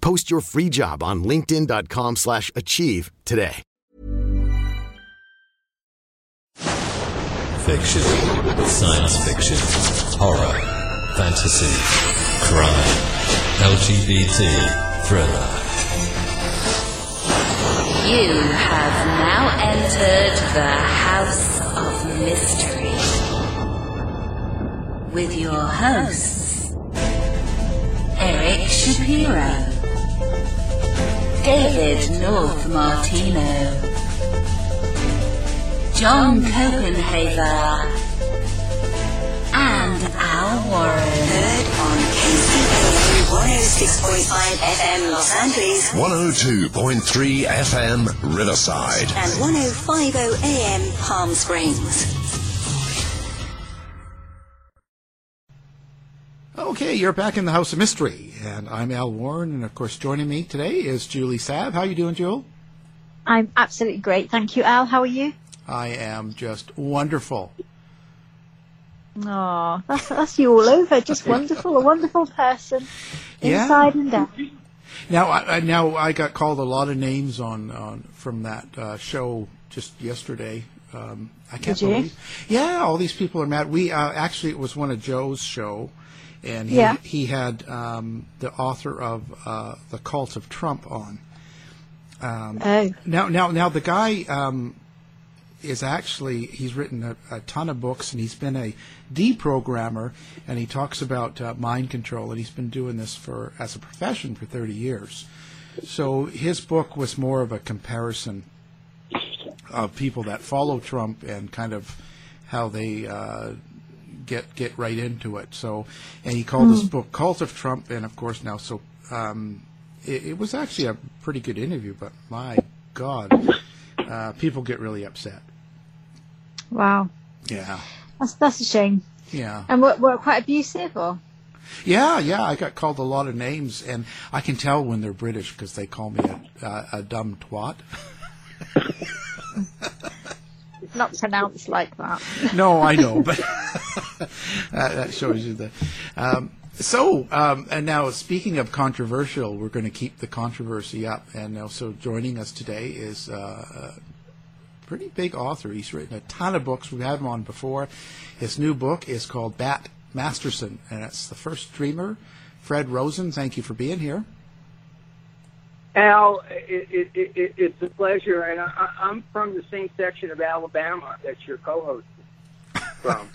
Post your free job on linkedin.com/achieve slash achieve today. Fiction, science fiction, horror, fantasy, crime, LGBT, thriller. You have now entered the House of Mystery with your hosts, Eric Shapiro, David North Martino, John Copenhaver, and Al Warren. Heard on KCAA 106.5 FM Los Angeles 102.3 FM Riverside. and 1050 AM Palm Springs. Okay, you're back in the House of Mystery, and I'm Al Warren, and of course joining me today is Julie Sav. How are you doing, Jewel? I'm absolutely great. Thank you, Al. How are you? I am just wonderful. Oh, that's, that's you all over. Just wonderful. A wonderful person. Yeah. Inside and out. Now, I, now I got called a lot of names on, on from that uh, show just yesterday. Um, I can't believe. Yeah, all these people are mad. We uh, actually it was one of Joe's show, and he Yeah. he had um, the author of uh, the Cult of Trump on. Oh, Now, now, now, the guy um, is actually he's written a, a ton of books, and he's been a deprogrammer, and he talks about uh, mind control, and he's been doing this for as a profession for thirty years. So his book was more of a comparison of people that follow Trump and kind of how they uh, get get right into it. So, and he called this book "Cult of Trump," and of course now, so um, it, it was actually a pretty good interview. But my God, uh, people get really upset. wow. Yeah, That's that's a shame. yeah, And we're, we're quite abusive, or yeah, yeah. I got called a lot of names, and I can tell when they're British because they call me a, a, a dumb twat. it's not pronounced like that. no, I know, but that shows you the. Um, so, um, and now speaking of controversial, we're going to keep the controversy up. And also joining us today is uh, a pretty big author. He's written a ton of books. We've had him on before. His new book is called Bat Masterson, and it's the first dreamer. Fred Rosen, thank you for being here. Al, it, it, it, it, it's a pleasure, and I, I- I'm from the same section of Alabama that your co-host is from.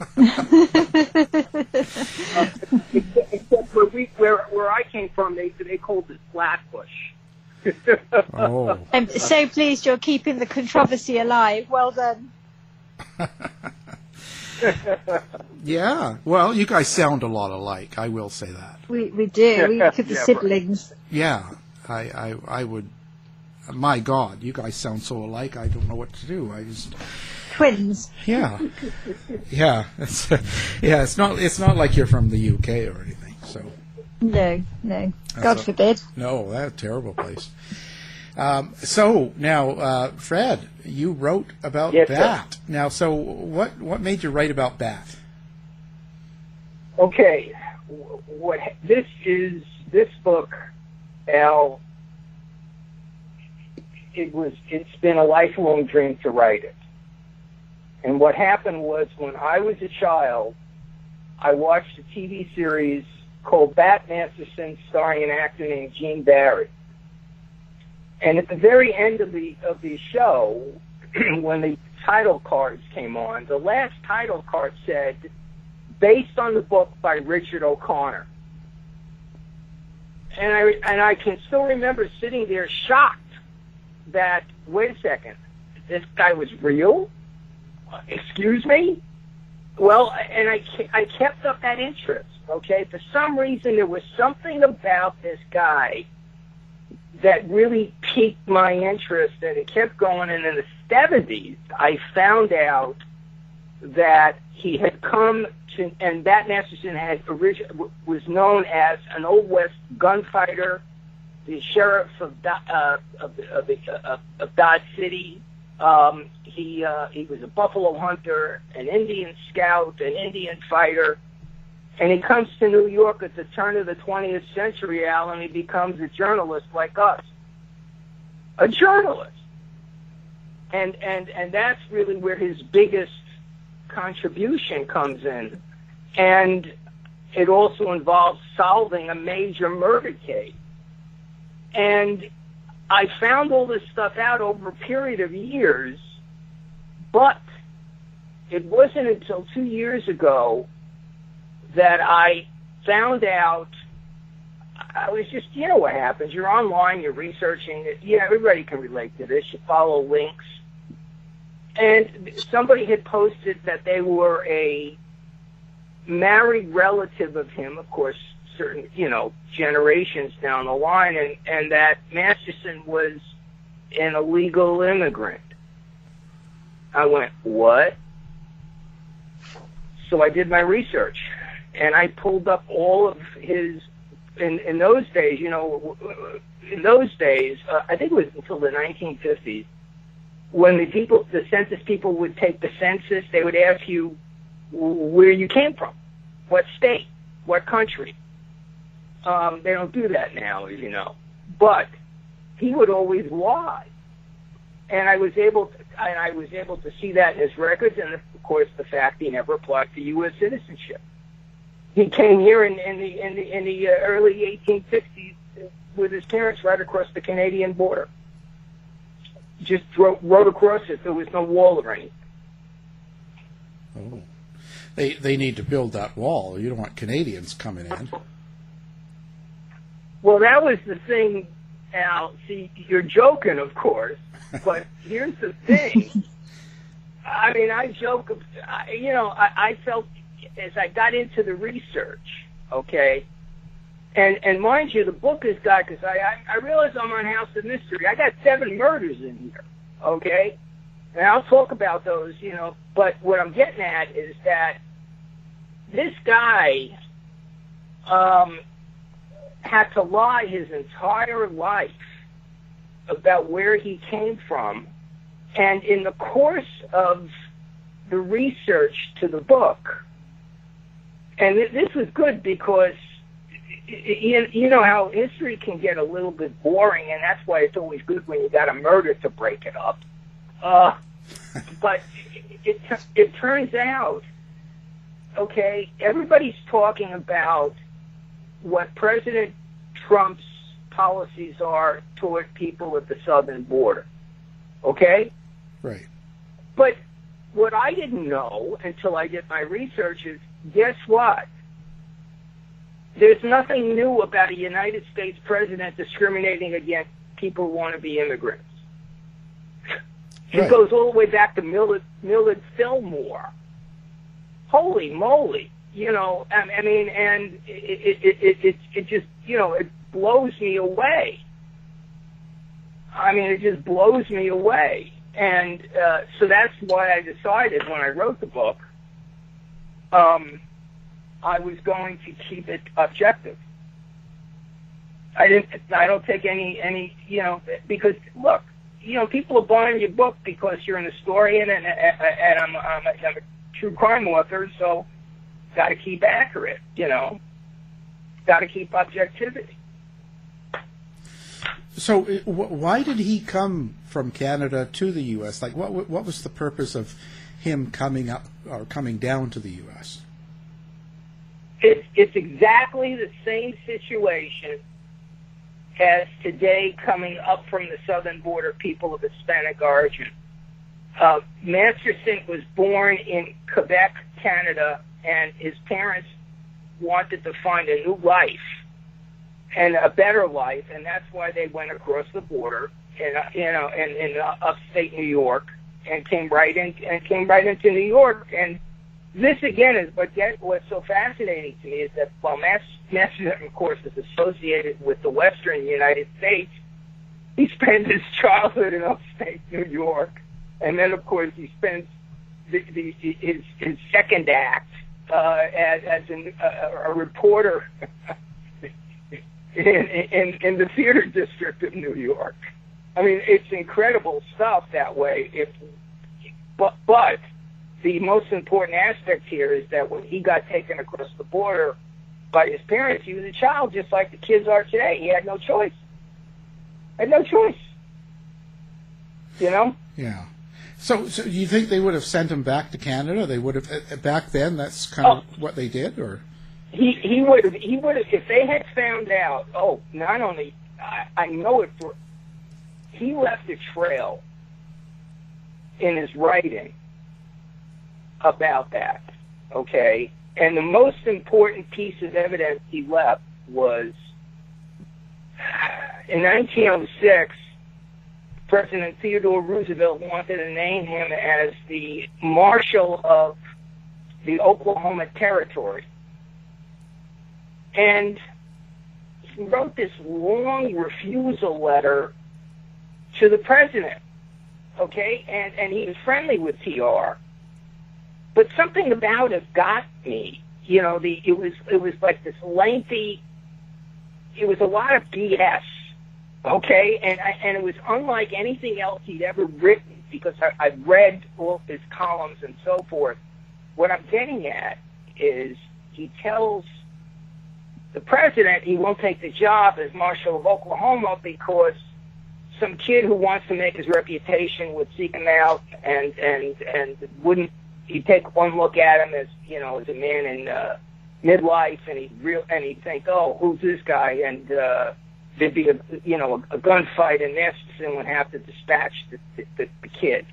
Uh, except, except where we, where where I came from, they they called it Flatbush. Oh, I'm so pleased you're keeping the controversy alive. Well done. yeah. Well, you guys sound a lot alike. I will say that. We we do. We could be Yeah, right. siblings. Yeah, I, I, I would. My God, you guys sound so alike. I don't know what to do. I just, Twins. yeah, yeah. It's, yeah. It's not. It's not like you're from the UK or anything. So No, no. God a- forbid. no, that's a terrible place. Um, so now, uh, Fred, you wrote about Yes, sir. Bat. Now, so what? What made you write about Bat? Okay, what this is this book, Al, it was it's been a lifelong dream to write it. And what happened was when I was a child, I watched a TV series called Bat Masterson starring an actor named Gene Barry. And at the very end of the of the show, when the title cards came on, the last title card said, based on the book by Richard O'Connor. And I and I can still remember sitting there shocked that wait a second, this guy was real. Excuse me. Well, and I I kept up that interest. Okay, for some reason there was something about this guy that really piqued my interest, and it kept going. And in the seventies, I found out that he had come to, and Bat Masterson had origin, was known as an Old West gunfighter, the sheriff of uh, of, of, of, of Dodge City. Um, he uh, he was a buffalo hunter, an Indian scout, an Indian fighter, and he comes to New York at the turn of the 20th century, Al, and he becomes a journalist like us, a journalist, and and and that's really where his biggest contribution comes in, and it also involves solving a major murder case, and I found all this stuff out over a period of years, but it wasn't until two years ago that I found out. I was just, you know what happens. You're online, you're researching. Yeah, everybody can relate to this. You follow links. And somebody had posted that they were a married relative of him, of course, certain, you know, generations down the line, and, and that Masterson was an illegal immigrant. I went, what? So I did my research, and I pulled up all of his. In in those days, you know, in those days, uh, I think it was until the 1950s, when the people, the census people would take the census, they would ask you where you came from, what state, what country. Um, they don't do that now, as you know. But he would always lie, and I was able, to, and I was able to see that in his records, and of course the fact he never applied for U.S. citizenship. He came here in, in the in the in the uh, early 1860s with his parents right across the Canadian border. Just rode, rode across it. There was no wall or anything. Oh. They they need to build that wall. You don't want Canadians coming in. Well, that was the thing. Al, see, you're joking, of course, but here's the thing. I mean, I joke. I, you know, I, I felt as I got into the research, okay, and and mind you, the book has got because I, I I realize I'm on House of Mystery. I got seven murders in here, okay, and I'll talk about those, you know. But what I'm getting at is that this guy um, had to lie his entire life about where he came from, and in the course of the research to the book, and th- this was good because you, you know how history can get a little bit boring, and that's why it's always good when you got a murder to break it up. Uh, but it, it it turns out, okay, everybody's talking about what President Trump's policies are toward people at the southern border. Okay? Right. But what I didn't know until I did my research is guess what? There's nothing new about a United States president discriminating against people who want to be immigrants. It Right. goes all the way back to Millard, Millard Fillmore. Holy moly! You know, I, I mean, and it, it, it, it, it just, you know, it blows me away. I mean, it just blows me away. And uh, so that's why I decided when I wrote the book, um, I was going to keep it objective. I didn't. I don't take any any you know because look, you know people are buying your book because you're an historian and and, and I'm, I'm, a, I'm a true crime author, so got to keep accurate. You know, got to keep objectivity. So, uh, why did he come from Canada to the U.S.? Like, what what was the purpose of him coming up or coming down to the U.S.? It's, it's exactly the same situation as today coming up from the southern border people of Hispanic origin. Uh, Masterson was born in Quebec, Canada, and his parents wanted to find a new life and a better life, and that's why they went across the border, in, uh, you know, in, in uh, upstate New York, and came right in and came right into New York. And this again is what get, what's so fascinating to me is that while Mass, Masterson, of course, is associated with the Western United States, he spends his childhood in upstate New York, and then of course he spends the, the, his his second act uh, as, as an, uh, a reporter in, in in the theater district of New York. I mean, it's incredible stuff that way. If but but the most important aspect here is that when he got taken across the border by his parents, he was a child just like the kids are today. He had no choice. Had no choice. You know? Yeah. So, so you think they would have sent him back to Canada? They would have uh, back then. That's kind of Oh. what they did, or he he would have he would have if they had found out. Oh, not only I, I know it for he left a trail in his writing about that. Okay, and the most important piece of evidence he left was in 1906. President Theodore Roosevelt wanted to name him as the Marshal of the Oklahoma Territory. And he wrote this long refusal letter to the president. Okay? And, and he was friendly with TR. But something about it got me. You know, the it was it was like this lengthy it was a lot of BS. Okay? And I, and it was unlike anything else he'd ever written because I, I've read all his columns and so forth. What I'm getting at is he tells the president he won't take the job as Marshal of Oklahoma because some kid who wants to make his reputation would seek him out and and and wouldn't he'd take one look at him as you know as a man in uh, midlife and he'd real and he'd think oh who's this guy and uh, there'd be a you know a, a gunfight and Masterson would have to dispatch the, the, the kid.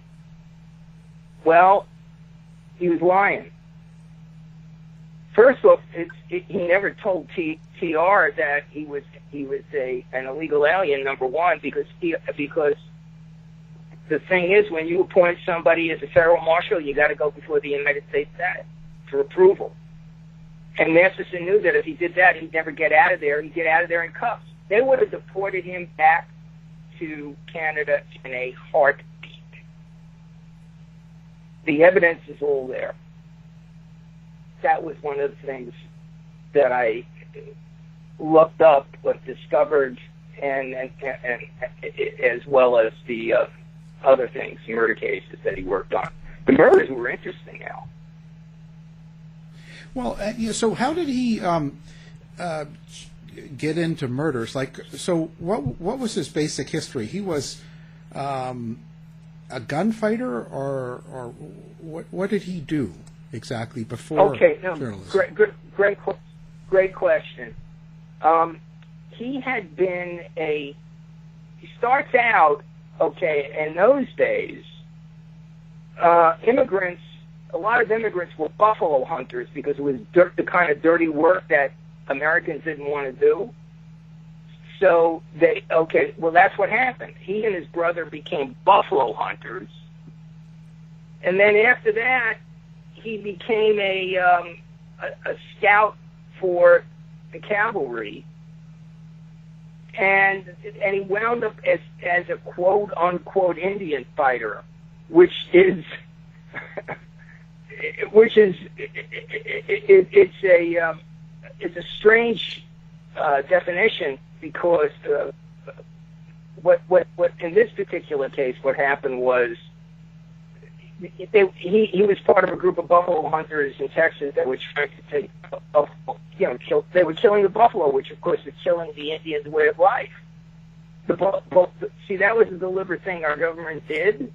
Well, he was lying. First off, it's, it, he never told T, TR that he was he was a an illegal alien. Number one, because he, because the thing is, when you appoint somebody as a federal marshal, you got to go before the United States Senate for approval. And Masterson knew that if he did that, he'd never get out of there. He'd get out of there in cuffs. They would have deported him back to Canada in a heartbeat. The evidence is all there. That was one of the things that I looked up, was discovered, and, and, and, and as well as the uh, other things, murder cases that he worked on. The murders were interesting Al. Well, uh, so how did he um, uh, get into murders? Like, so what what was his basic history? He was um, a gunfighter, or or what what did he do exactly before Okay, no, journalism? great, great, great, great question. Um, he had been a. He starts out okay. In those days, uh, immigrants, a lot of immigrants were buffalo hunters because it was dirt, the kind of dirty work that Americans didn't want to do. So they okay. Well, that's what happened. He and his brother became buffalo hunters, and then after that, he became a um, a, a scout for the cavalry, and and he wound up as as a quote unquote Indian fighter, which is which is it, it, it's a um, it's a strange uh, definition because uh, what what what in this particular case what happened was they, he he was part of a group of buffalo hunters in Texas that were trying to take buffalo, you know kill they were killing the buffalo which of course is killing the Indians way of life the, see that was a deliberate thing our government did.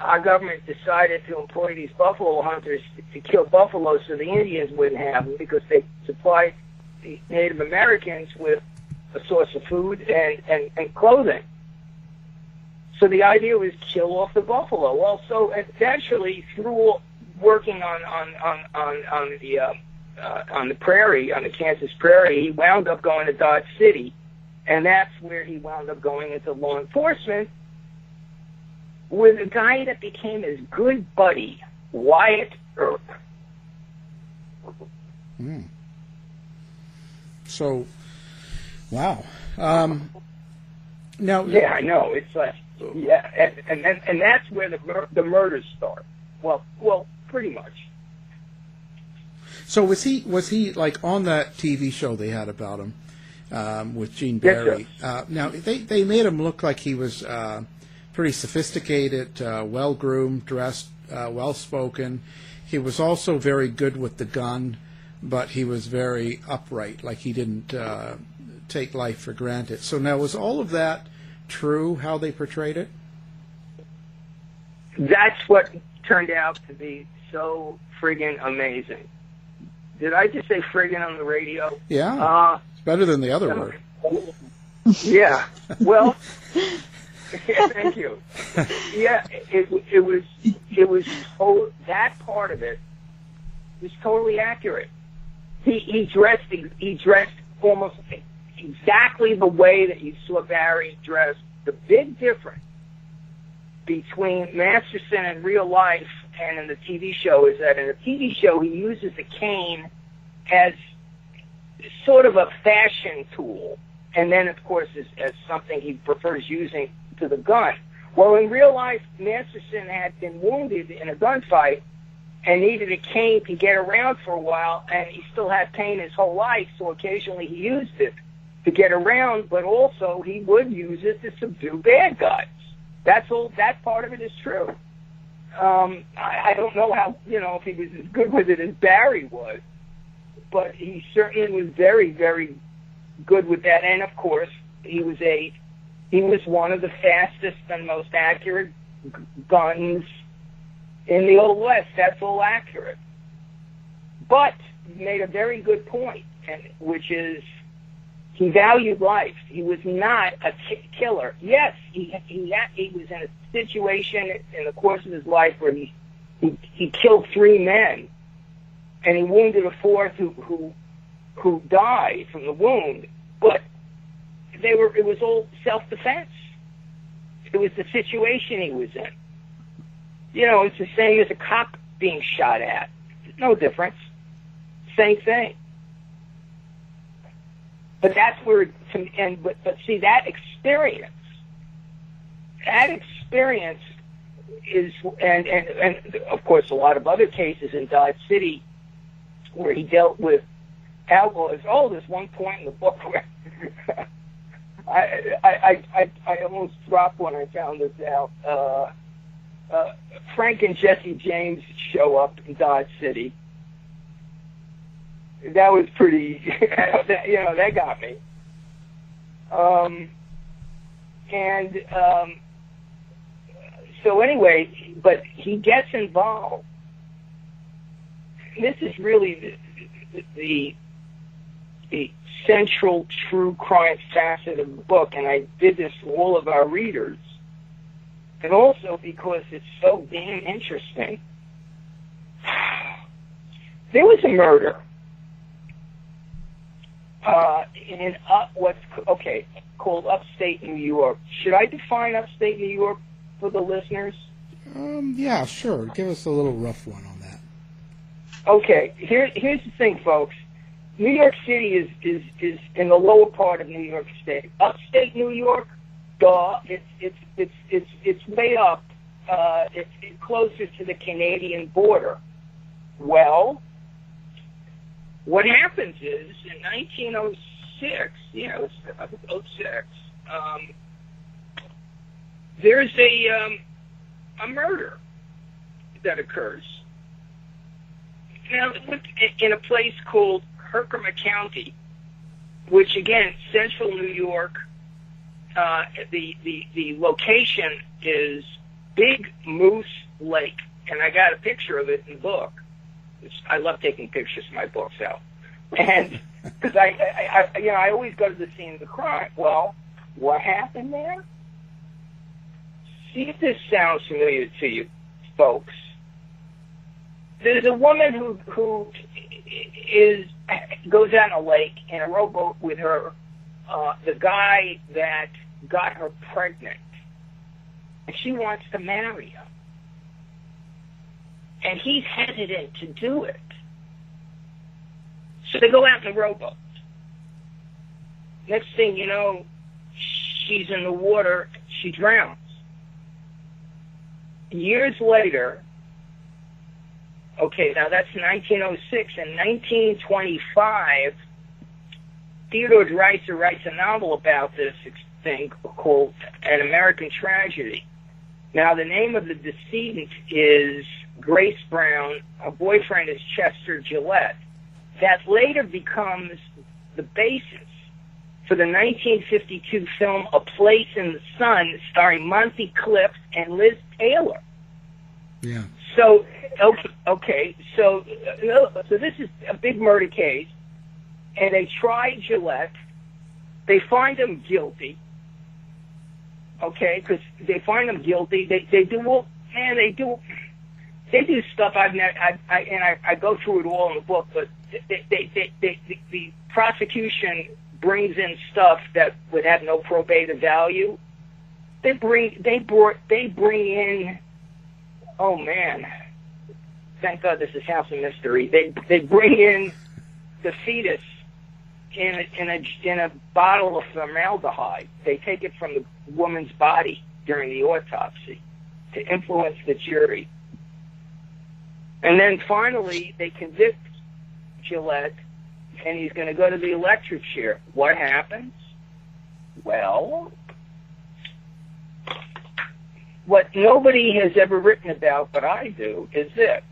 Our government decided to employ these buffalo hunters to kill buffalo so the Indians wouldn't have them because they supplied the Native Americans with a source of food and, and, and clothing. So the idea was kill off the buffalo. Well, so eventually through working on on on on, on the uh, uh, on the prairie, on the Kansas prairie, he wound up going to Dodge City, and that's where he wound up going into law enforcement with a guy that became his good buddy, Wyatt Earp. Hmm. So, wow. Um, now, Yeah, I know. It's like yeah, and and and, and that's where the mur- the murders start. Well, well, pretty much. So was he was he like on that TV show they had about him um, with Gene Yes. Barry? uh, now they they made him look like he was uh, pretty sophisticated, uh, well groomed, dressed, uh, well spoken. He was also very good with the gun, but he was very upright, like he didn't uh, take life for granted. So now was all of that true? How they portrayed it? That's what turned out to be so friggin' amazing. Did I just say friggin' on the radio? Yeah, Uh, it's better than the other word. yeah. Well, yeah, thank you. Yeah, it it was it was to- that part of it was totally accurate. He he dressed he dressed almost exactly the way that you saw Barry dressed. The big difference between Masterson in real life and in the TV show is that in the TV show he uses a cane as sort of a fashion tool, and then of course as, as something he prefers using to the gun. Well, in real life, Masterson had been wounded in a gunfight and needed a cane to get around for a while, and he still had pain his whole life, so occasionally he used it to get around, but also he would use it to subdue bad guys. That's all. That part of it is true. Um, I, I don't know how you know if he was as good with it as Barry was, but he certainly was very, very good with that. And of course, he was a he was one of the fastest and most accurate guns in the old west. That's all accurate. But made a very good point, and which is he valued life. He was not a killer. Yes, he he he was in a situation in the course of his life where he he, he killed three men, and he wounded a fourth who who who died from the wound. But they were it was all self defense. It was the situation he was in. You know, it's the same as a cop being shot at. No difference. Same thing. But that's where, and but, but see that experience, that experience is, and, and and of course a lot of other cases in Dodge City where he dealt with outlaws. Oh, there's one point in the book where I I I I almost dropped when I found this out. Uh, uh, Frank and Jesse James show up in Dodge City that was pretty, that, you know, that got me. Um, and um, so anyway, but he gets involved. This is really the, the the central true crime facet of the book, and I did this for all of our readers, and also because it's so damn interesting. There was a murder uh, in up, what's okay called upstate New York. Should I define upstate New York for the listeners? Um, yeah, sure. Give us a little rough one on that. Okay, here here's the thing, folks. New York City is is is in the lower part of New York State. Upstate New York, duh, it's it's it's it's it's way up. Uh, it's, it's closer to the Canadian border. Well, what happens is in 1906, you know, I think 06, um, there's a um, a murder that occurs. Now, in a place called Herkimer County, which again, central New York, uh, the the the location is Big Moose Lake, and I got a picture of it in the book. I love taking pictures of my books out, and because I, I, I, you know, I always go to the scene of the crime. Well, what happened there? See if this sounds familiar to you, folks. There's a woman who who is goes out on a lake in a rowboat with her uh, the guy that got her pregnant, and she wants to marry him, and he's hesitant to do it. So they go out in the rowboat. Next thing you know, she's in the water. She drowns. Years later, okay, now that's 1906. In 1925, Theodore Dreiser writes a novel about this thing called An American Tragedy. Now, the name of the decedent is Grace Brown. Her boyfriend is Chester Gillette. That later becomes the basis for the 1952 film A Place in the Sun, starring Monty Clift and Liz Taylor. Yeah. So, okay, okay so so this is a big murder case, and they try Gillette. They find him guilty. Okay, because they find him guilty. They they do well, man. They do they do stuff I've never. I, I and I, I go through it all in the book, but they, they, they, they, the, the prosecution brings in stuff that would have no probative value. They bring they brought they bring in. Oh man, thank God this is House of Mystery. They they bring in the fetus in a, in a in a bottle of formaldehyde. They take it from the woman's body during the autopsy to influence the jury. And then finally, they convict Gillette, and he's going to go to the electric chair. What happens? Well, what nobody has ever written about, but I do, is this.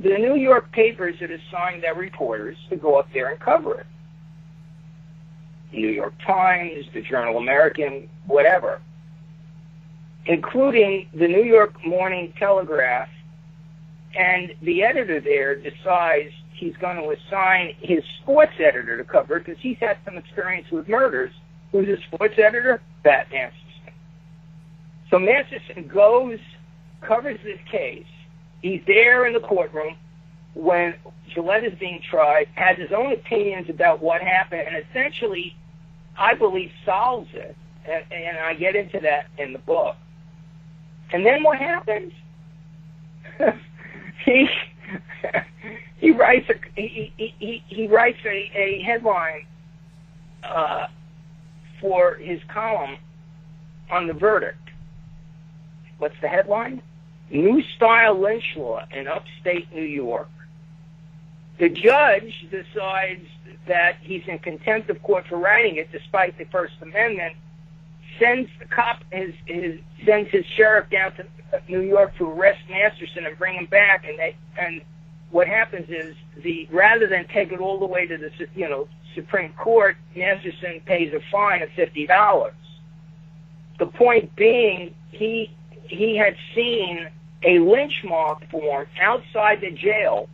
The New York papers had assigned their reporters to go up there and cover it. New York Times, the Journal American, whatever, including the New York Morning Telegraph. And the editor there decides he's going to assign his sports editor to cover it because he's had some experience with murders. Who's the sports editor? Bat Masterson. So Masterson goes, covers this case. He's there in the courtroom when Gillette is being tried, has his own opinions about what happened, and essentially, I believe, solves it. And, and I get into that in the book. And then what happens? he he writes a he he, he writes a, a headline uh, for his column on the verdict. What's the headline? New style lynch law in upstate New York. The judge decides that he's in contempt of court for writing it, despite the First Amendment. Sends the cop his his sends his sheriff down to New York to arrest Masterson and bring him back, and they and what happens is the rather than take it all the way to the you know Supreme Court, Masterson pays a fine of fifty dollars. The point being, he he had seen a lynch mob form outside the jail,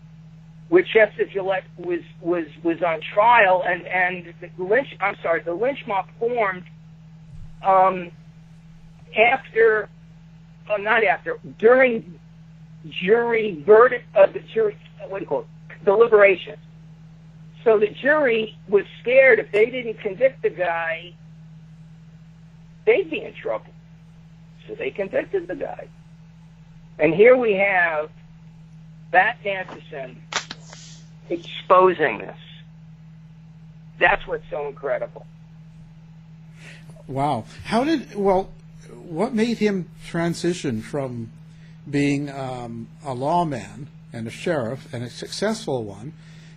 which Chester Gillette was was was on trial, and and the lynch I'm sorry, the lynch mob formed um, after, uh, not after, during jury verdict of uh, the jury, what do you call it, deliberation. So the jury was scared if they didn't convict the guy, they'd be in trouble. So they convicted the guy. And here we have Bat Masterson exposing this. That's what's so incredible. Wow. How did, well, what made him transition from being um, a lawman and a sheriff and a successful one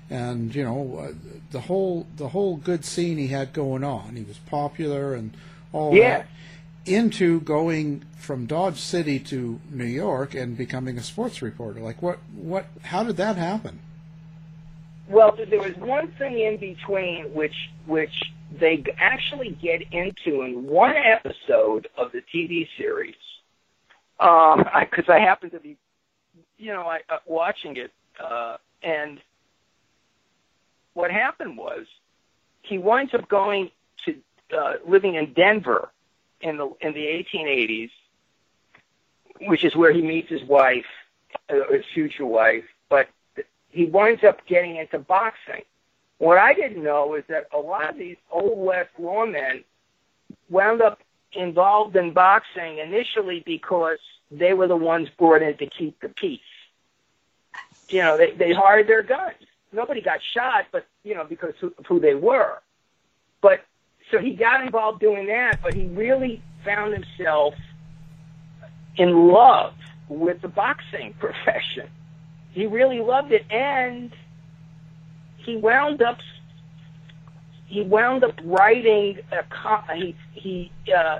and you know uh, the whole the whole good scene he had going on he was popular and all yeah. that into going from Dodge City to New York and becoming a sports reporter? Like what what how did that happen? Well there was one thing in between which which they actually get into in one episode of the TV series, because um, I, I happen to be, you know, I, uh, watching it, uh, and what happened was he winds up going to uh, living in Denver in the in the 1880s, which is where he meets his wife, uh, his future wife. But he winds up getting into boxing. What I didn't know is that a lot of these old west lawmen wound up involved in boxing initially because they were the ones brought in to keep the peace. You know, they they hired their guns. Nobody got shot, but you know because of who they were. But so he got involved doing that, but he really found himself in love with the boxing profession. He really loved it, and he wound up he wound up writing a he he uh,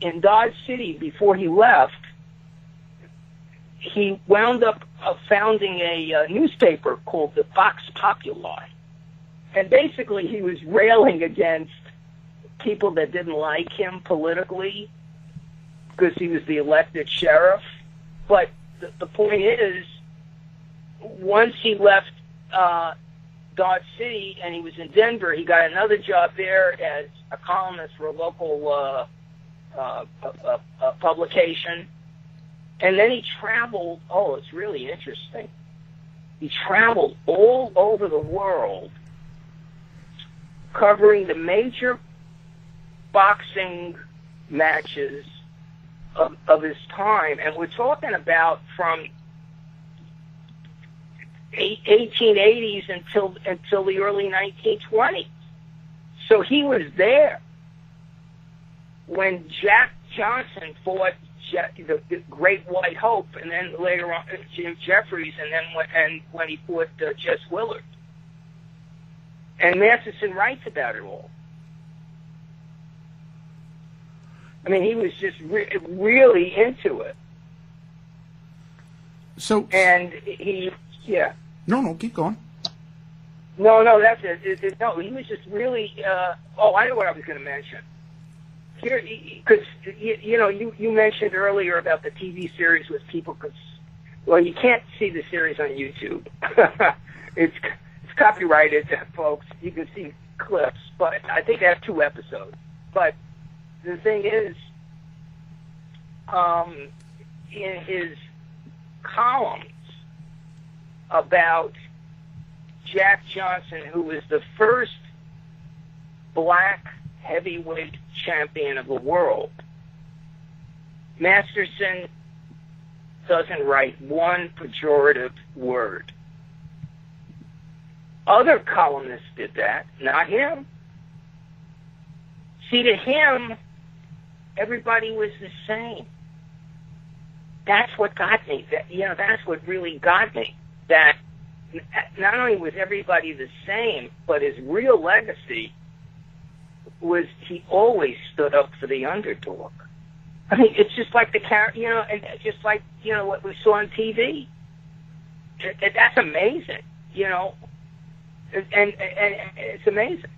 in Dodge City before he left. He wound up uh, founding a uh, newspaper called the Vox Populi, and basically he was railing against people that didn't like him politically because he was the elected sheriff. But the, the point is, once he left uh, Dodge City and he was in Denver, he got another job there as a columnist for a local uh, uh, uh, uh, publication. And then he traveled. Oh, it's really interesting. He traveled all over the world covering the major boxing matches of, of his time, and we're talking about from 1880s until until the early 1920s. So he was there when Jack Johnson fought the, the Great White Hope, and then later on Jim Jeffries, and then when, and when he fought uh, Jess Willard. And Masterson writes about it all. I mean, he was just re- really into it. So and he, yeah. No, no, keep going. No, no, that's it. it, it no, he was just really. Uh, oh, I know what I was going to mention. Here, because you, you know, you you mentioned earlier about the TV series with people. Cause, well, you can't see the series on YouTube. it's it's copyrighted, folks. You can see clips, but I think they have two episodes. But the thing is, um, in his columns about Jack Johnson, who was the first black heavyweight champion of the world, Masterson doesn't write one pejorative word. Other columnists did that, not him. See, to him, everybody was the same. That's what got me. That you know, that's what really got me. That not only was everybody the same, but his real legacy was he always stood up for the underdog. I mean, it's just like the character, you know, and just like you know what we saw on TV. That's amazing, you know, and, and, and it's amazing.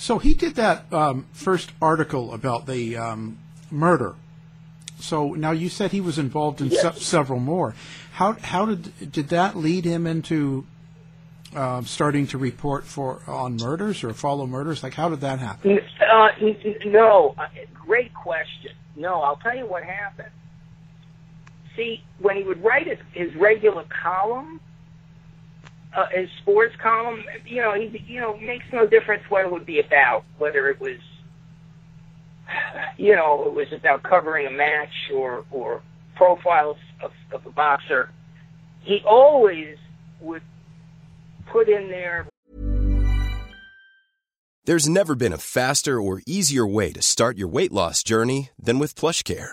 So he did that um, first article about the um, murder. So now you said he was involved in Yes. se- several more. How how did did that lead him into um, starting to report for on murders or follow murders? Like how did that happen? Uh, no, uh, great question. No, I'll tell you what happened. See, when he would write his, his regular column, uh, his sports column, you know, he you know makes no difference what it would be about, whether it was, you know, it was about covering a match or or profiles of, of a boxer. He always would put in there There's never been a faster or easier way to start your weight loss journey than with PlushCare.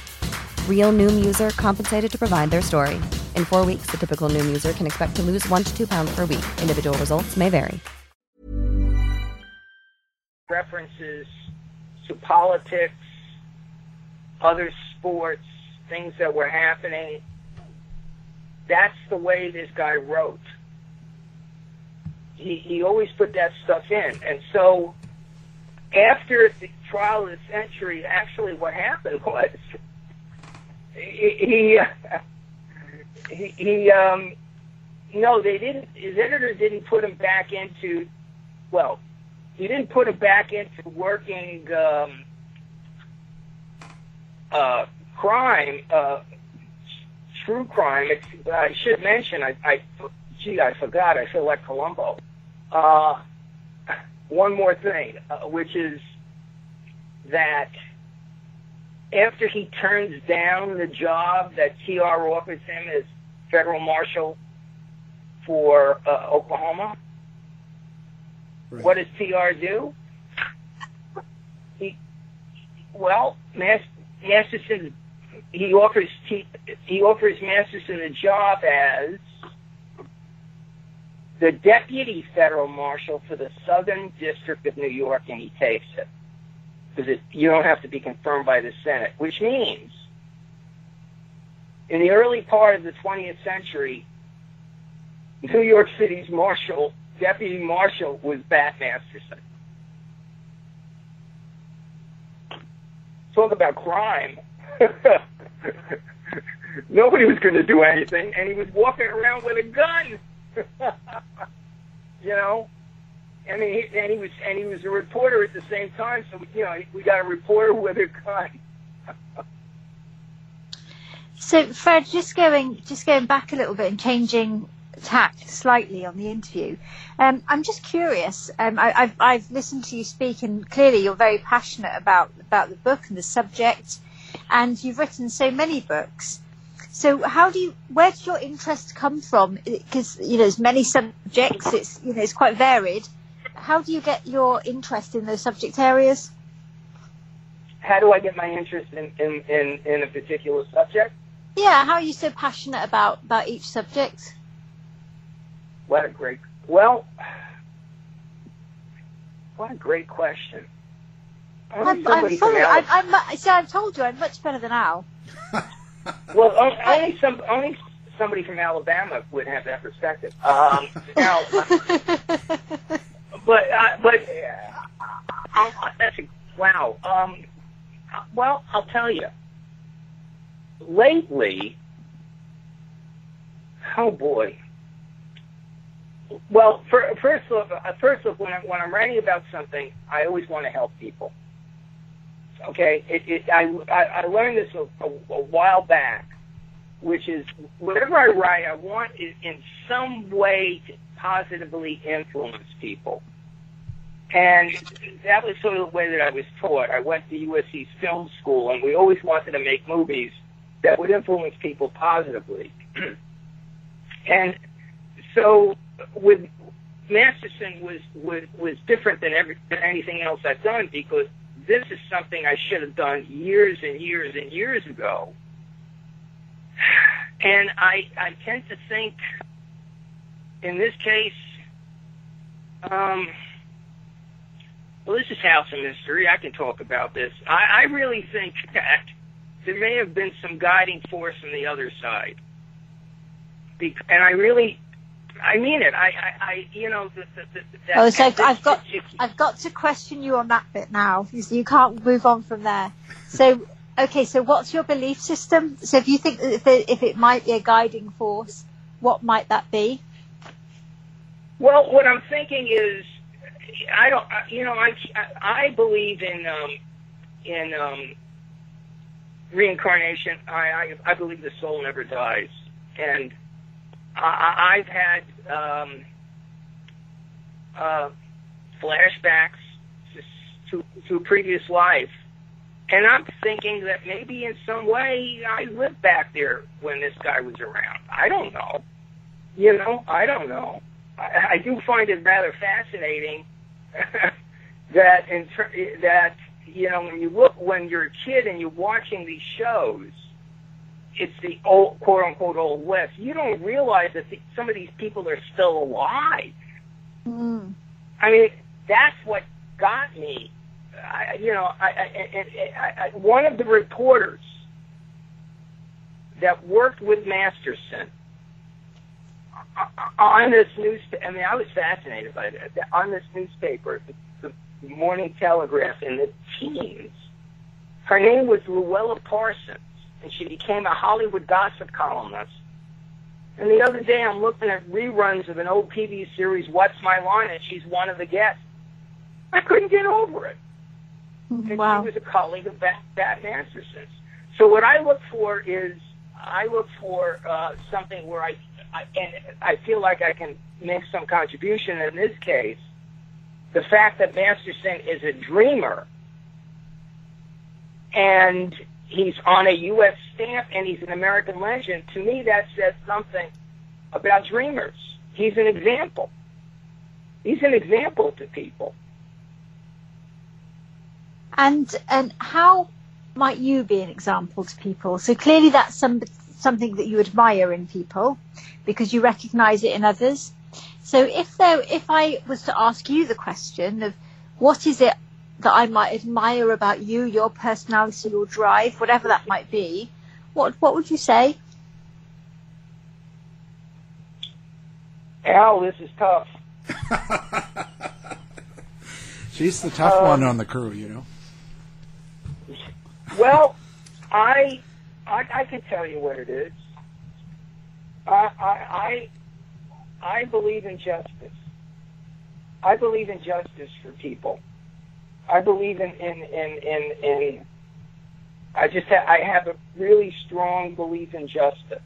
Real Noom user compensated to provide their story. In four weeks, the typical Noom user can expect to lose one to two pounds per week. Individual results may vary. references to politics, other sports, things that were happening. That's the way this guy wrote. He he always put that stuff in, and so after the trial of the century, actually, what happened was he he, um no, they didn't. His editor didn't put him back into well, he didn't put him back into working um, uh, crime, uh, true crime. It's, I should mention, I, I, gee, I forgot. I feel like Columbo. Uh, one more thing, uh, which is that after he turns down the job that TR offers him as federal marshal for uh, Oklahoma, Right. what does TR do? He, well, Mas- Masterson, he offers T, he offers Masterson a job as the deputy federal marshal for the Southern District of New York, and he takes it because you don't have to be confirmed by the Senate, which means in the early part of the 20th century, New York City's marshal, deputy marshal, was Bat Masterson. Talk about crime. Nobody was going to do anything, and he was walking around with a gun. you know, I mean, he, and he was and he was a reporter at the same time. So you know, we got a reporter with a gun. So, Fred, just going just going back a little bit and changing tack slightly on the interview. Um, I'm just curious. Um, I, I've I've listened to you speak, and clearly you're very passionate about about the book and the subject, and you've written so many books. So, how do you? Where did your interest come from? Because you know, there's many subjects. It's you know, it's quite varied. How do you get your interest in those subject areas? How do I get my interest in in, in, in a particular subject? Yeah, how are you so passionate about about each subject? What a great. Well, what a great question. Only I'm, I'm somebody from fully, Al- I'm, I'm, mu- see, I've told you, I'm much better than Al. Well, on- only some only somebody from Alabama would have that perspective. Um, now, but uh, but uh, uh, that's a, wow. Um, well, I'll tell you. Lately, oh boy. Well, for, first look, uh, first look, when, I, when I'm writing about something, I always want to help people. Okay, it, it, I, I I learned this a, a, a while back, which is whatever I write, I want it in some way to positively influence people. And that was sort of the way that I was taught. I went to USC's film school, and we always wanted to make movies that would influence people positively. and so, with Masterson was was was different than every than anything else I've done because this is something I should have done years and years and years ago. And I I tend to think, in this case, um, well, this is House of Mystery. I can talk about this. I, I really think that there may have been some guiding force on the other side. Be- and I really, I mean it. I, I, I you know, the, the, the, that, Oh, so that- I've got I've got to question you on that bit now. You you can't move on from there. So, okay, so what's your belief system? So, if you think that if it, if it might be a guiding force, what might that be? Well, what I'm thinking is, I don't, you know, I I believe in um, in um, reincarnation. I, I I believe the soul never dies, and I, I've had um, uh, flashbacks to to previous life, and I'm thinking that maybe in some way I lived back there when this guy was around. I don't know. You know, I don't know. I, I do find it rather fascinating that in ter- that you know when you look when you're a kid and you're watching these shows, it's the old quote unquote old west. You don't realize that the, some of these people are still alive. Mm. I mean, that's what got me. I, you know, I, I, I, I, one of the reporters that worked with Masterson on this news. I mean, I was fascinated by that. On this newspaper, the, the Morning Telegraph in the teens, her name was Louella Parsons, and she became a Hollywood gossip columnist. And the other day, I'm looking at reruns of an old TV series, What's My Line, and she's one of the guests. I couldn't get over it. And Wow. she was a colleague of Bat, Bat Masterson's. So what I look for is, I look for uh, something where I, I, and I feel like I can make some contribution. In this case, the fact that Masterson is a dreamer, and he's on a U.S. stamp, and he's an American legend. To me, that says something about dreamers. He's an example. He's an example to people. And and how might you be an example to people? So clearly that's some something that you admire in people because you recognise it in others. So if there if I was to ask you the question of what is it that I might admire about you, your personality, your drive, whatever that might be, what what would you say? Al, this is tough. She's the tough Um, one on the crew, you know. Well, I, I I can tell you what it is. I I I, I believe in justice. I believe in justice for people. I believe in in in in, in I just ha- I have a really strong belief in justice.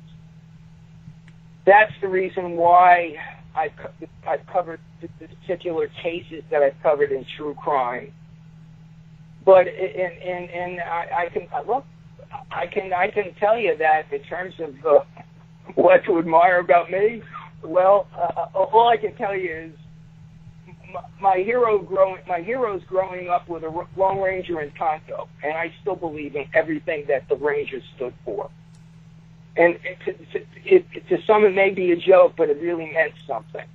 That's the reason why I've co- I've covered the the particular cases that I've covered in true crime but and and and I, I can uh, look, I can I can tell you that in terms of uh, what to admire about me. Well, uh, all I can tell you is my, my hero growing my heroes growing up with a Lone Ranger and Tonto, and I still believe in everything that the Rangers stood for. And it, to, to, it, to some, it may be a joke, but it really meant something.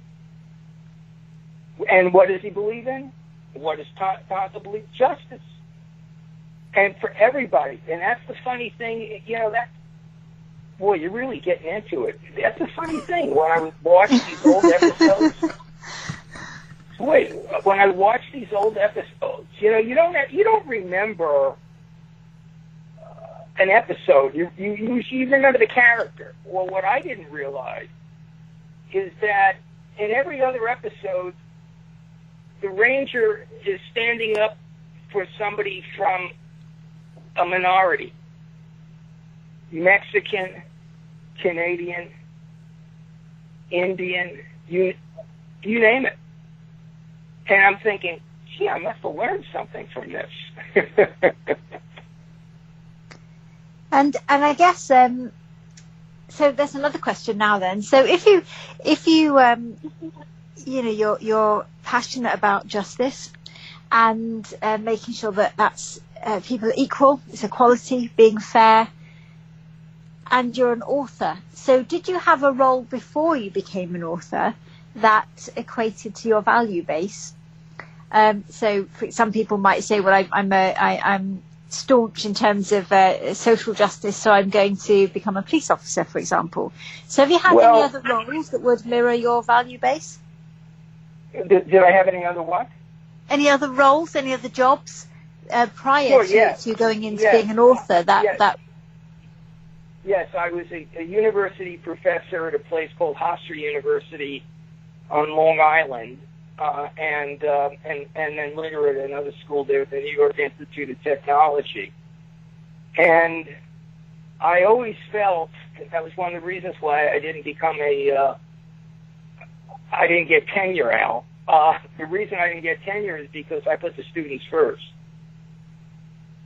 And what does he believe in? What does Ton- Tonto believe? Justice and for everybody. And that's the funny thing, you know, that boy, you're really getting into it. That's the funny thing when I watch these old episodes. Wait, when I watch these old episodes, you know, you don't have, you don't remember uh, an episode. You, you you you remember the character. Well, what I didn't realize is that in every other episode, the ranger is standing up for somebody from a minority, Mexican, Canadian, Indian, you you name it. And I'm thinking, gee, I must have learned something from this. And and I guess um, so. There's another question now. Then, so if you if you um, you know you're you're passionate about justice and uh, making sure that that's uh, people are equal, it's equality, being fair, and you're an author. So did you have a role before you became an author that equated to your value base? Um, so for, some people might say, well, I, I'm a, I, I'm staunch in terms of uh, social justice, so I'm going to become a police officer, for example. So have you had Well- any other roles that would mirror your value base? did, did I have any other what? Any other roles, any other jobs uh, prior Sure, to, yeah. to going into Yeah. being an author? That Yeah. that Yes, I was a, a university professor at a place called Hofstra University on Long Island, uh, and uh, and and then later at another school there, the New York Institute of Technology. And I always felt that, that was one of the reasons why I didn't become a uh, I didn't get tenure, Al. Uh, the reason I didn't get tenure is because I put the students first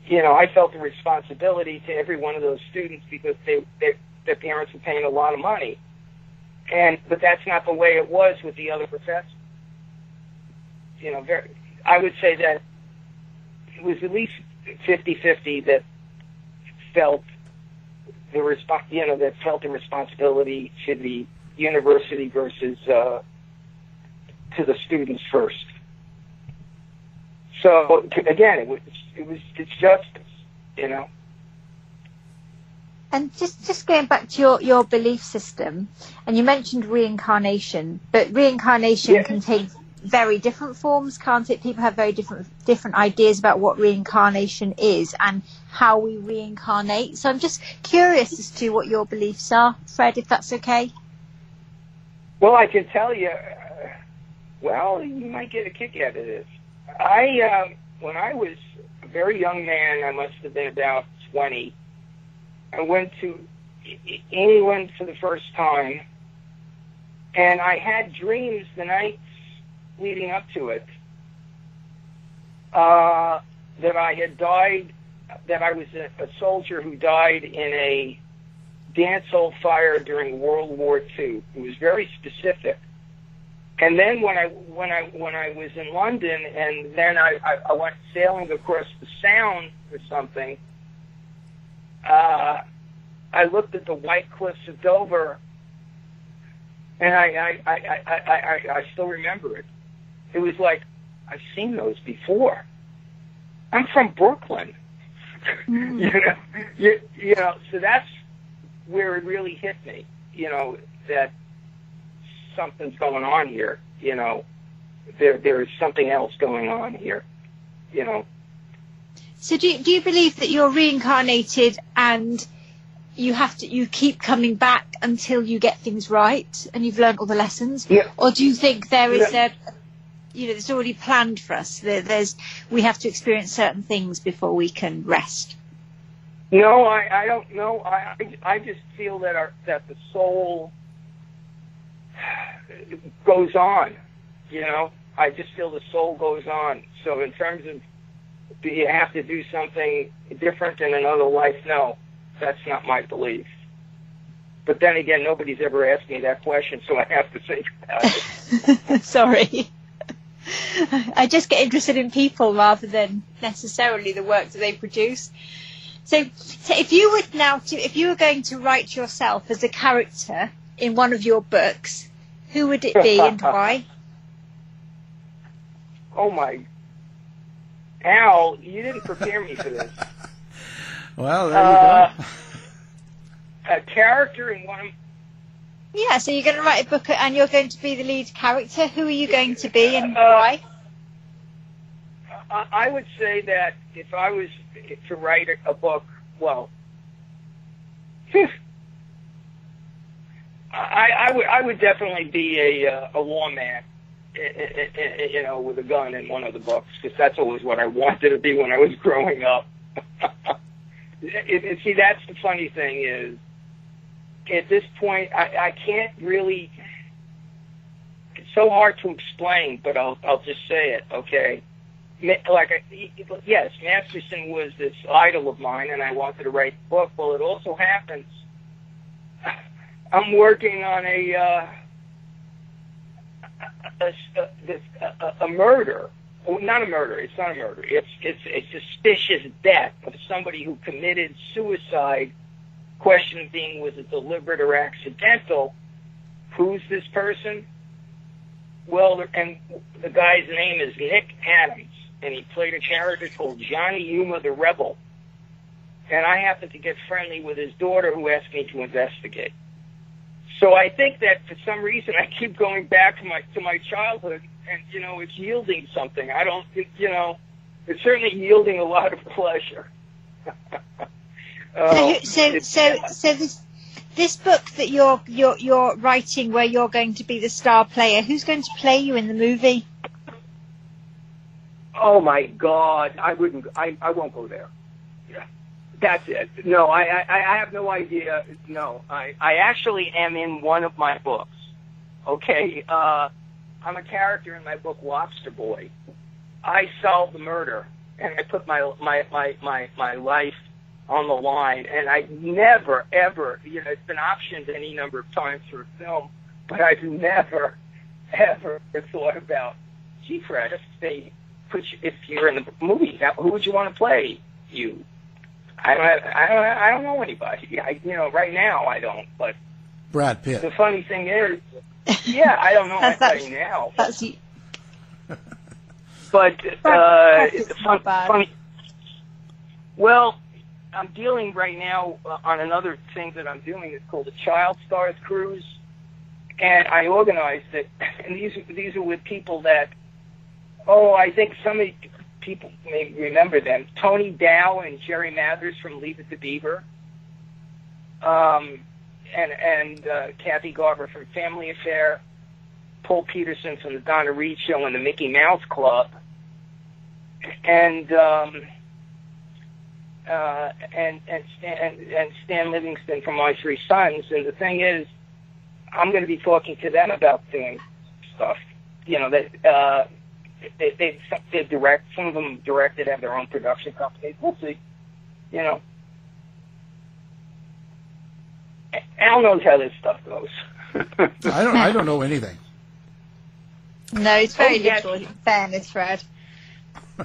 you know, I felt the responsibility to every one of those students because they, they their parents were paying a lot of money. And but that's not the way it was with the other professors. You know, very, I would say that it was at least 50-50 that felt the resp- you know, that felt the responsibility to the university versus uh, to the students first. So again, it was it was it's justice, you know. And just, just going back to your, your belief system, and you mentioned reincarnation, but reincarnation can take very different forms, can't it? People have very different different ideas about what reincarnation is and how we reincarnate. So I'm just curious as to what your beliefs are, Fred, if that's okay. Well, I can tell you. Uh, well, you might get a kick out of this. I um, when I was a very young man, I must have been about twenty. I went to England for the first time, and I had dreams the nights leading up to it uh, that I had died, that I was a, a soldier who died in a dance hall fire during World War II. It was very specific. And then when I when I when I was in London, and then I, I, I went sailing across the Sound or something. Uh, I looked at the white cliffs of Dover, and I I, I, I, I, I I still remember it. It was like I've seen those before. I'm from Brooklyn, you know. You, you know, so that's where it really hit me. You know that something's going on here. You know, there there is something else going on here. You know, So do you, do you believe that you're reincarnated and you have to you keep coming back until you get things right and you've learned all the lessons? Yeah. Or do you think there is Yeah. a you know, it's already planned for us. There, there's we have to experience certain things before we can rest. No, I, I don't know. I, I I just feel that our that the soul goes on. You know, I just feel the soul goes on. So in terms of do you have to do something different in another life? No, that's not my belief. But then again, nobody's ever asked me that question, so I have to think about it. Sorry. I just get interested in people rather than necessarily the work that they produce. So, so if you would now, to, if you were going to write yourself as a character in one of your books, who would it be and why? oh my, Al, you didn't prepare me for this. Well, there Uh, you go. A character in one of Yeah, so you're going to write a book and you're going to be the lead character. Who are you going to be and Uh, why? I I would say that if I was to write a- a book, well, I, I would I would definitely be a uh, a lawman, you know, with a gun in one of the books because that's always what I wanted to be when I was growing up. it, see, that's the funny thing is, at this point, I, I can't really. It's so hard to explain, but I'll I'll just say it, okay. Like, I- yes, Masterson was this idol of mine, and I wanted to write the book. Well, it also happens. I'm working on a uh, a, a, a, a murder. Not a murder. It's not a murder. It's it's a suspicious death of somebody who committed suicide. Question being, was it deliberate or accidental? Who's this person? Well, and the guy's name is Nick Adams, and he played a character called Johnny Yuma the Rebel. And I happened to get friendly with his daughter, who asked me to investigate. So I think that for some reason I keep going back to my to my childhood, and you know it's yielding something. I don't, it, you know, it's certainly yielding a lot of pleasure. Uh, so, so, it's- so, so this this book that you're you're you're writing, where you're going to be the star player, who's going to play you in the movie? Oh my God! I wouldn't. I I won't go there. That's it. No, I I, I have no idea. No, I I actually am in one of my books. Okay, uh, I'm a character in my book Lobster Boy. I solved the murder, and I put my my my my my life on the line. And I never ever, you know, it's been optioned any number of times for a film, but I've never ever thought about, gee, Fred, if they put you, if you're in the movie, who would you want to play you? I don't, have, I don't, I don't know anybody. I, you know, right now I don't. But Brad Pitt. the funny thing is, yeah, I don't know That's- anybody now. That's you. But uh, Brad Pitt's it's not fun, funny. Well, I'm dealing right now uh, on another thing that I'm doing. It's called the Child Stars Cruise, and I organized it. And these these are with people that, oh, I think some of you people may remember them. Tony Dow and Jerry Mathers from Leave It to Beaver. Um, and and uh, Kathy Garver from Family Affair. Paul Petersen from the Donna Reed Show and the Mickey Mouse Club, and um, uh, and and Stan, and Stan Livingston from My Three Sons. And the thing is, I'm going to be talking to them about doing stuff. You know that uh, they they they direct. Some of them directed have their own production companies. We'll see. You know, Al knows how this stuff goes. I don't. I don't know anything. No, it's very Oh, yes. little. In fairness, Fred,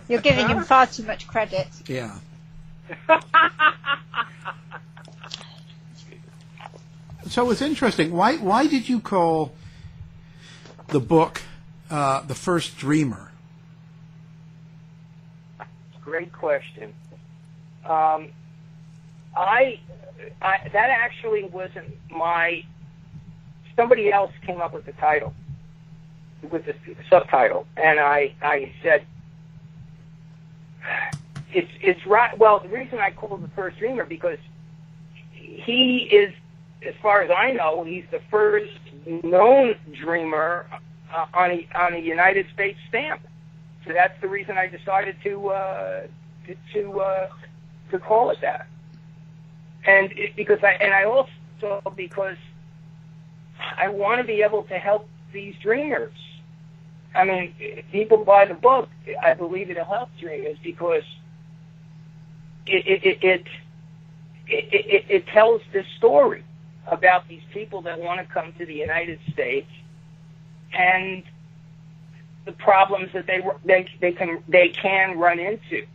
you're giving him far too much credit. Yeah. So it's interesting. Why why did you call the book uh, "The First Dreamer"? Great question. Um, I, I that actually wasn't my. Somebody else came up with the title, with the subtitle, and I I said it's it's right. Well, the reason I called the first dreamer because he is, as far as I know, he's the first known dreamer uh, on a on a United States stamp. That's the reason I decided to uh, to uh, to call it that. And it, because I and I also because I want to be able to help these dreamers. I mean, people buy the book. I believe it'll help dreamers because it it it it, it, it, it tells this story about these people that want to come to the United States and the problems that they they they can they can run into.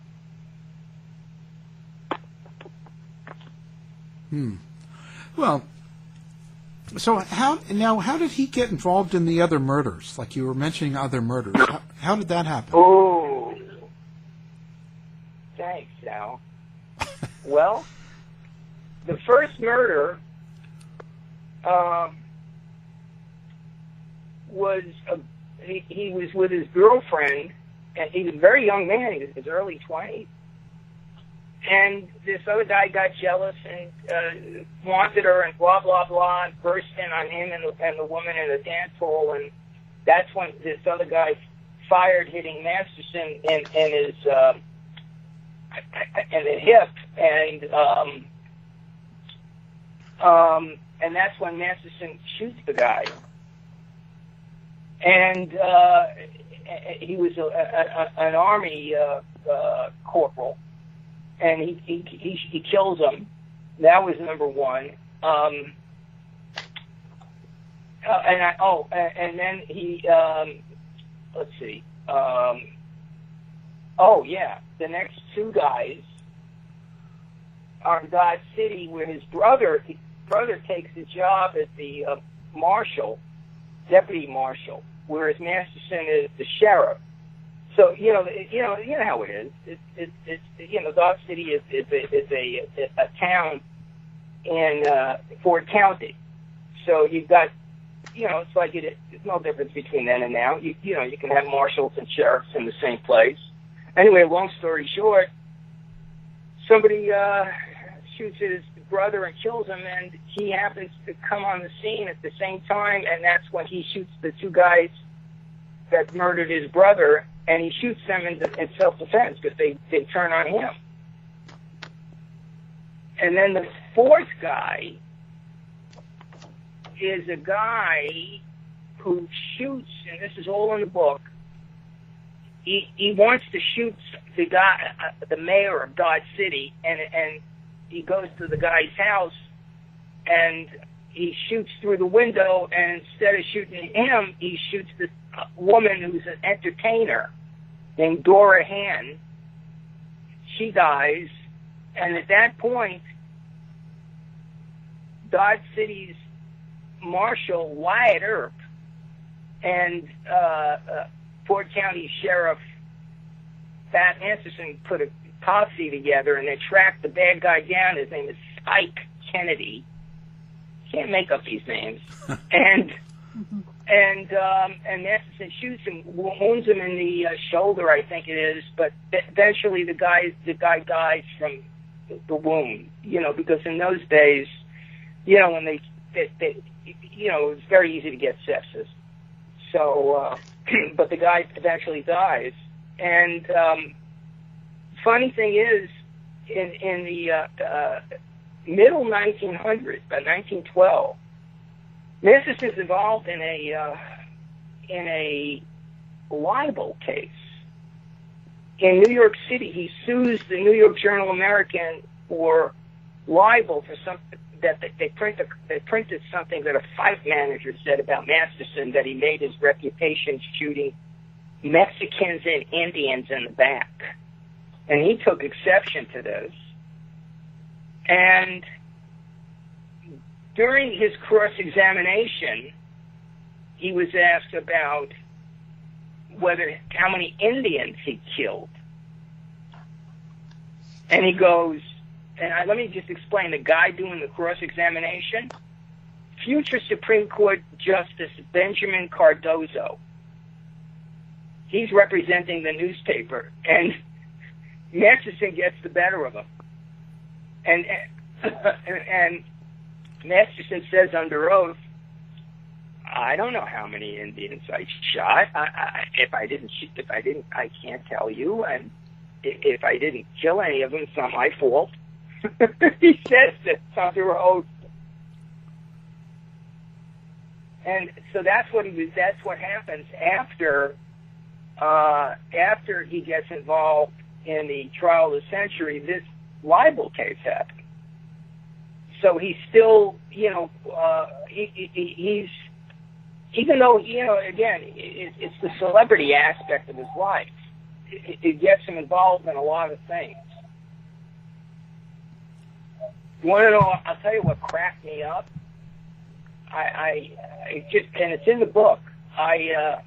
Hmm. Well, so how now? How did he get involved in the other murders? Like you were mentioning other murders. How, how did that happen? Oh, thanks, Al. well, the first murder um, was a, he, he was with his girlfriend, and he was a very young man. He was in his early twenties, and this other guy got jealous and uh, wanted her and blah blah blah and burst in on him and the, and the woman in the dance hall and that's when this other guy fired hitting Masterson in, in his uh, in the hip and um, um, and that's when Masterson shoots the guy and uh, he was a, a, a, an army uh, uh, corporal and he he he, he kills him. That was number one. Um, uh, and I oh, and, and then he um, let's see. Um, oh yeah, the next two guys are in Dodge City, where his brother his brother takes a job as the uh, marshal, deputy marshal, whereas Masterson is the sheriff. So you know, you know, you know how it is. It's it's, it's you know, Dodge City is is a, is a, a town in uh, Ford County. So you've got, you know, it's like it, there's no difference between then and now. You you know, you can have marshals and sheriffs in the same place. Anyway, long story short, somebody uh, shoots his brother and kills him, and he happens to come on the scene at the same time, and that's when he shoots the two guys that murdered his brother and he shoots them in, in self-defense because they, they turn on him. And then the fourth guy is a guy who shoots, and this is all in the book. He he wants to shoot the guy, uh, the mayor of Dodge City, and and he goes to the guy's house, and he shoots through the window, and instead of shooting him, he shoots the woman who's an entertainer named Dora Hand. She dies, and at that point, Dodge City's Marshal Wyatt Earp and uh, uh, Ford County Sheriff Bat Masterson put a posse together and they tracked the bad guy down. His name is Spike Kennedy. Can't make up these names. and and um, and Masterson shoots him, wounds him in the uh, shoulder, I think it is. But eventually, the guy the guy dies from the wound. You know, because in those days, you know, when they, they, they you know, it was very easy to get sepsis. So, uh, but the guy eventually dies. And um, funny thing is, in in the uh, uh, middle 1900s, by 1912 Memphis is involved in a uh, in a libel case in New York City. He sues the New York Journal American for libel for something that they, they printed. They printed something that a fight manager said about Masterson that he made his reputation shooting Mexicans and Indians in the back, and he took exception to this. And during his cross examination, he was asked about whether how many Indians he killed. And he goes, and I, let me just explain the guy doing the cross examination. Future Supreme Court Justice Benjamin Cardozo. He's representing the newspaper, and Masterson gets the better of him. And and Masterson says under oath, I don't know how many Indians I shot. I, I, if I didn't, if I didn't, I can't tell you. And if I didn't kill any of them, it's not my fault. he says this under oath. And so that's what he was. That's what happens after uh, after he gets involved in the trial of the century. This libel case happens so he's still, you know, uh, he, he, he's even though you know, again, it, it's the celebrity aspect of his life. It, it gets him involved in a lot of things. You want to know? I'll tell you what cracked me up. I, I, I just, and it's in the book. I, uh,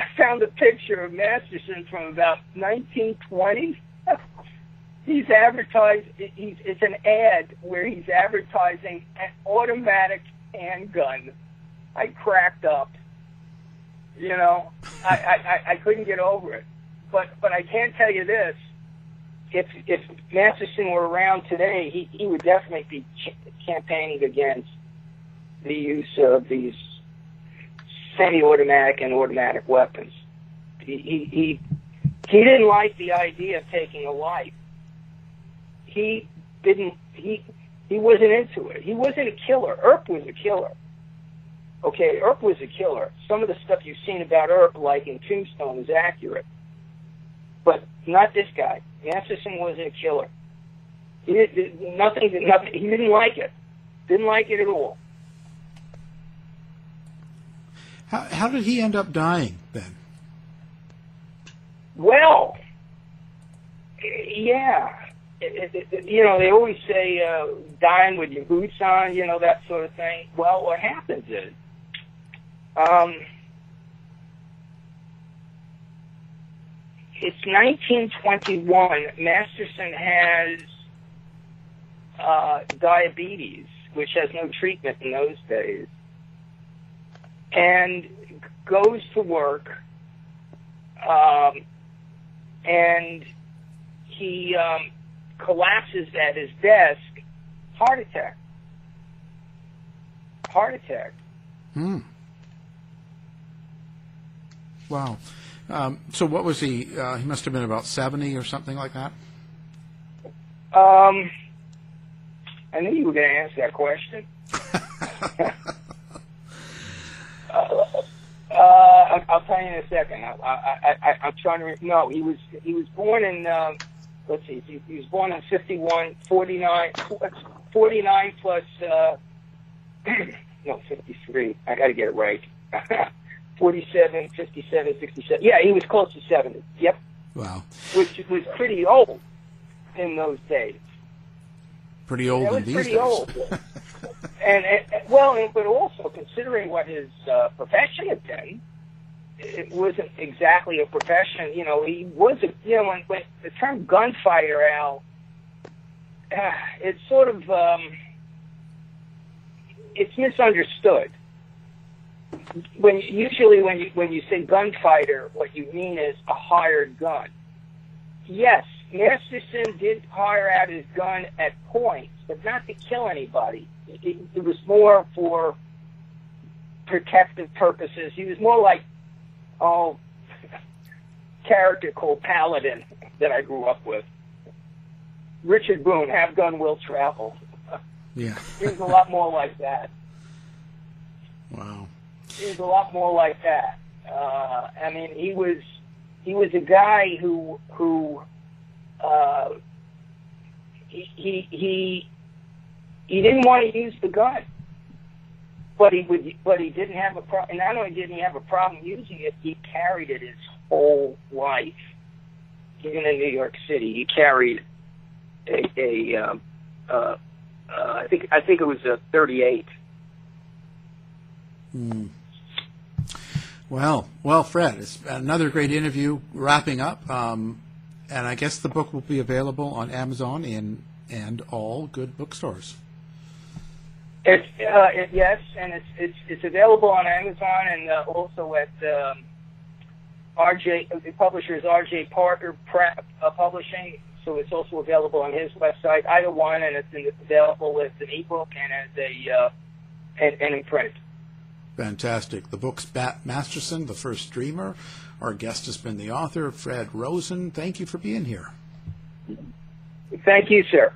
I found a picture of Masterson from about 1920 he's advertised. He's, it's an ad where he's advertising an automatic handgun. I cracked up. You know, I, I I couldn't get over it. But but I can tell you this: if if Masterson were around today, he he would definitely be ch- campaigning against the use of these semi-automatic and automatic weapons. He he he, he didn't like the idea of taking a life. He didn't he he wasn't into it. He wasn't a killer. Earp was a killer. Okay, Earp was a killer. Some of the stuff you've seen about Earp, like in Tombstone, is accurate, but not this guy. Masterson wasn't a killer. He did, nothing. Nothing. He didn't like it. Didn't like it at all. How, how did he end up dying then? Well, yeah. You know, they always say uh, dying with your boots on, you know, that sort of thing. Well, what happens is, um, it's 1921. Masterson has uh, diabetes, which has no treatment in those days, and goes to work. Um, and he um, collapses at his desk, heart attack. Heart attack. Hmm. Wow. Um, so what was he? Uh, he must have been about seventy or something like that. Um, I knew you were going to ask that question. uh, uh, I'll tell you in a second. I, I, I, I'm trying to. Re- no, he was he was born in. Um, let's see. He, he was born in 51, 49, 49 plus. Uh, no, 53. I got to get it right. 47, 57, 67. Yeah, he was close to 70. Yep. Wow. Which was pretty old in those days. Pretty old That in these pretty days. old. and, and well, but also considering what his uh, profession had been, it wasn't exactly a profession. You know, he was a you know when, when the term gunfighter, Al, uh, it's sort of um, it's misunderstood. When usually when you when you say gunfighter, what you mean is a hired gun. Yes, Masterson did hire out his gun at points, but not to kill anybody. It, it was more for protective purposes. He was more like, oh, character called Paladin that I grew up with. Richard Boone, have gun will travel. Yeah. He was a lot more like that. Wow. He was a lot more like that. Uh, I mean, he was he was a guy who who uh, he he he didn't want to use the gun, but he would but he didn't have a problem. Not only didn't he have a problem using it, he carried it his whole life. Even in New York City, he carried a, a um, uh, uh, I think I think it was a 38. Hmm. Well, well, Fred, it's another great interview. Wrapping up, um, and I guess the book will be available on Amazon and and all good bookstores. It's uh, it, yes, and it's it's it's available on Amazon and uh, also at um, RJ. The publisher is RJ Parker Pra- uh, Publishing, so it's also available on his website. Either one, and it's in, available as an ebook and as a uh, and, and in print. Fantastic. The book's Bat Masterson, the first dreamer. Our guest has been the author, Fred Rosen. Thank you for being here. Thank you, sir.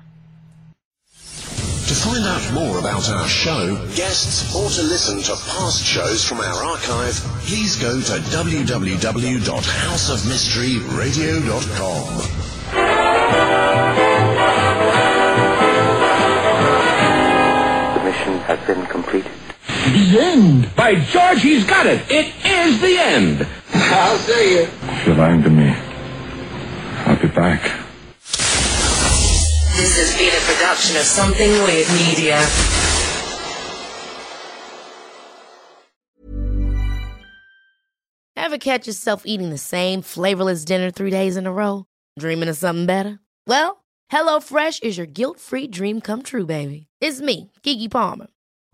To find out more about our show, guests, or to listen to past shows from our archive, please go to www.houseofmysteryradio.com. The mission has been completed. The end. By George, he's got it. It is the end. I'll see you. If you're lying to me, I'll be back. This has been a production of Something Weird Media. Ever catch yourself eating the same flavorless dinner three days in a row? Dreaming of something better? Well, HelloFresh is your guilt-free dream come true, baby. It's me, Keke Palmer.